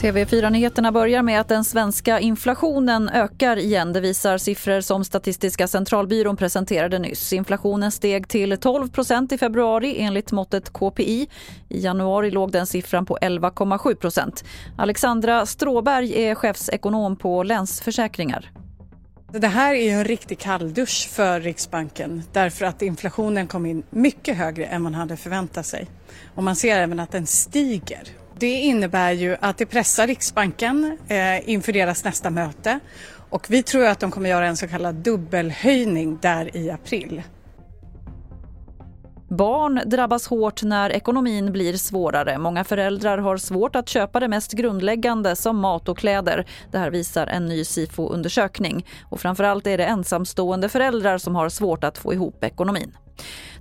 TV4-nyheterna börjar med att den svenska inflationen ökar igen. Det visar siffror som Statistiska centralbyrån presenterade nyss. Inflationen steg till 12% i februari enligt måttet KPI. I januari låg den siffran på 11,7% Alexandra Stråberg är chefsekonom på Länsförsäkringar. Det här är ju en riktig kalldusch för Riksbanken därför att inflationen kom in mycket högre än man hade förväntat sig. Och man ser även att den stiger det innebär ju att det pressar Riksbanken eh, inför deras nästa möte och vi tror att de kommer göra en så kallad dubbelhöjning där i april. Barn drabbas hårt när ekonomin blir svårare. Många föräldrar har svårt att köpa det mest grundläggande som mat och kläder. Det här visar en ny SIFO-undersökning. Och framförallt är det ensamstående föräldrar som har svårt att få ihop ekonomin.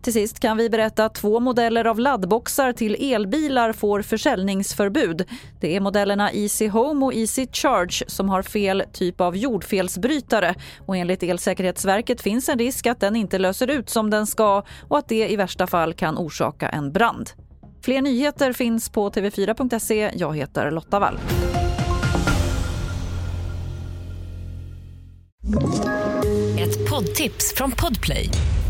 Till sist kan vi berätta att två modeller av laddboxar till elbilar får försäljningsförbud. Det är modellerna Easy Home och Easy Charge som har fel typ av jordfelsbrytare. Och enligt Elsäkerhetsverket finns en risk att den inte löser ut som den ska och att det i värsta fall kan orsaka en brand. Fler nyheter finns på tv4.se. Jag heter Lotta Wall. Ett poddtips från Podplay.